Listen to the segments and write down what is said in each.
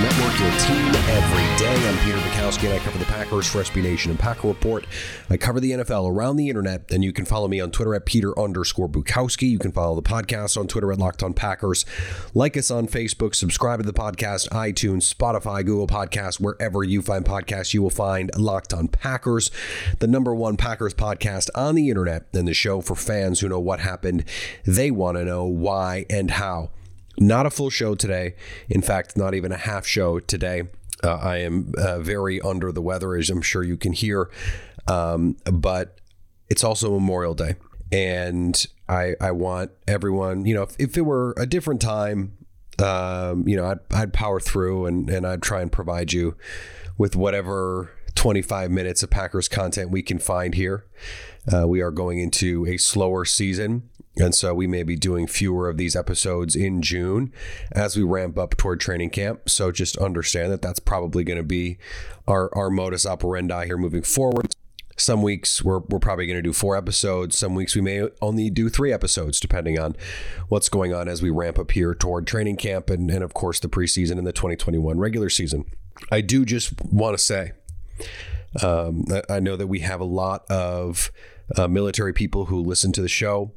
Network, your team every day. I'm Peter Bukowski, and I cover the Packers for SB Nation and Packer Report. I cover the NFL around the internet, and you can follow me on Twitter at Peter underscore Bukowski. You can follow the podcast on Twitter at Locked On Packers. Like us on Facebook, subscribe to the podcast, iTunes, Spotify, Google Podcasts, wherever you find podcasts, you will find Locked On Packers, the number one Packers podcast on the internet, and the show for fans who know what happened. They want to know why and how. Not a full show today. In fact, not even a half show today. Uh, I am uh, very under the weather, as I'm sure you can hear. Um, but it's also Memorial Day. And I, I want everyone, you know, if, if it were a different time, um, you know, I'd, I'd power through and, and I'd try and provide you with whatever 25 minutes of Packers content we can find here. Uh, we are going into a slower season. And so we may be doing fewer of these episodes in June as we ramp up toward training camp. So just understand that that's probably going to be our, our modus operandi here moving forward. Some weeks we're, we're probably going to do four episodes. Some weeks we may only do three episodes, depending on what's going on as we ramp up here toward training camp and, and of course, the preseason and the 2021 regular season. I do just want to say um, I- know that we have a lot of uh, military people who listen to the show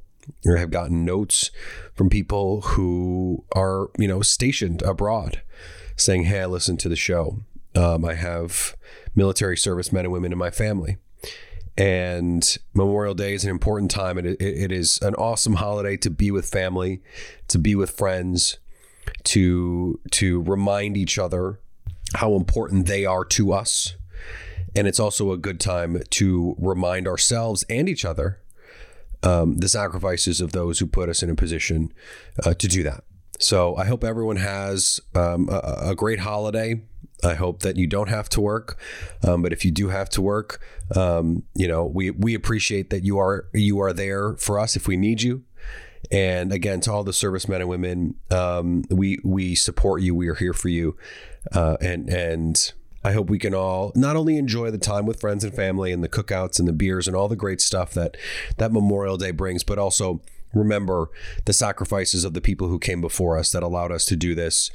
or have gotten notes from people who are, you know, stationed abroad saying, Hey, I listened to the show. Um, I have military service men and women in my family. And Memorial Day is an important time. and it, it is an awesome holiday to be with family, to be with friends, to to remind each other how important they are to us. And it's also a good time to remind ourselves and each other um, the sacrifices of those who put us in a position uh, to do that. So I hope everyone has um, a, a great holiday. I hope that you don't have to work, um, but if you do have to work, um, you know we we appreciate that you are you are there for us if we need you. And again, to all the servicemen and women, um, we we support you. We are here for you, uh, and and I hope we can all not only enjoy the time with friends and family and the cookouts and the beers and all the great stuff that that Memorial Day brings, but also remember the sacrifices of the people who came before us that allowed us to do this.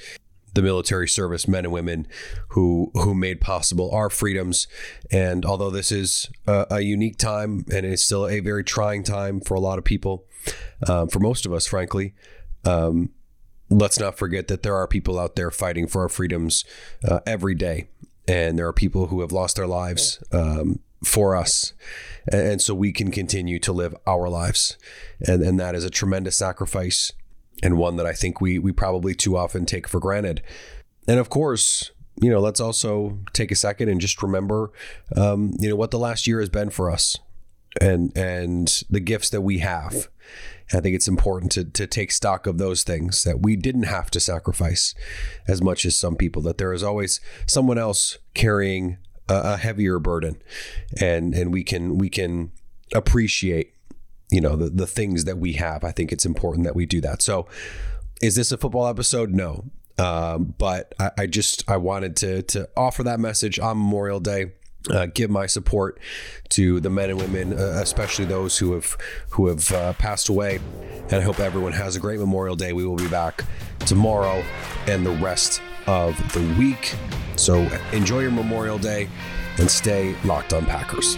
The military service men and women who who made possible our freedoms, and although this is a, a unique time and it's still a very trying time for a lot of people, um, for most of us, frankly, um, let's not forget that there are people out there fighting for our freedoms uh, every day, and there are people who have lost their lives um, for us, and, and so we can continue to live our lives, and and that is a tremendous sacrifice, and one that I think we we probably too often take for granted, and of course. You know, let's also take a second and just remember, um, you know, what the last year has been for us, and and the gifts that we have. I think it's important to to take stock of those things that we didn't have to sacrifice as much as some people. That there is always someone else carrying a, a heavier burden, and and we can we can appreciate you know the the things that we have. I think it's important that we do that. So, is this a football episode? No. Um, but I, I just I wanted to to offer that message on Memorial Day uh, give my support to the men and women, uh, especially those who have who have uh, passed away. And I hope everyone has a great Memorial Day. We will be back tomorrow and the rest of the week. So enjoy your Memorial Day and stay locked on Packers.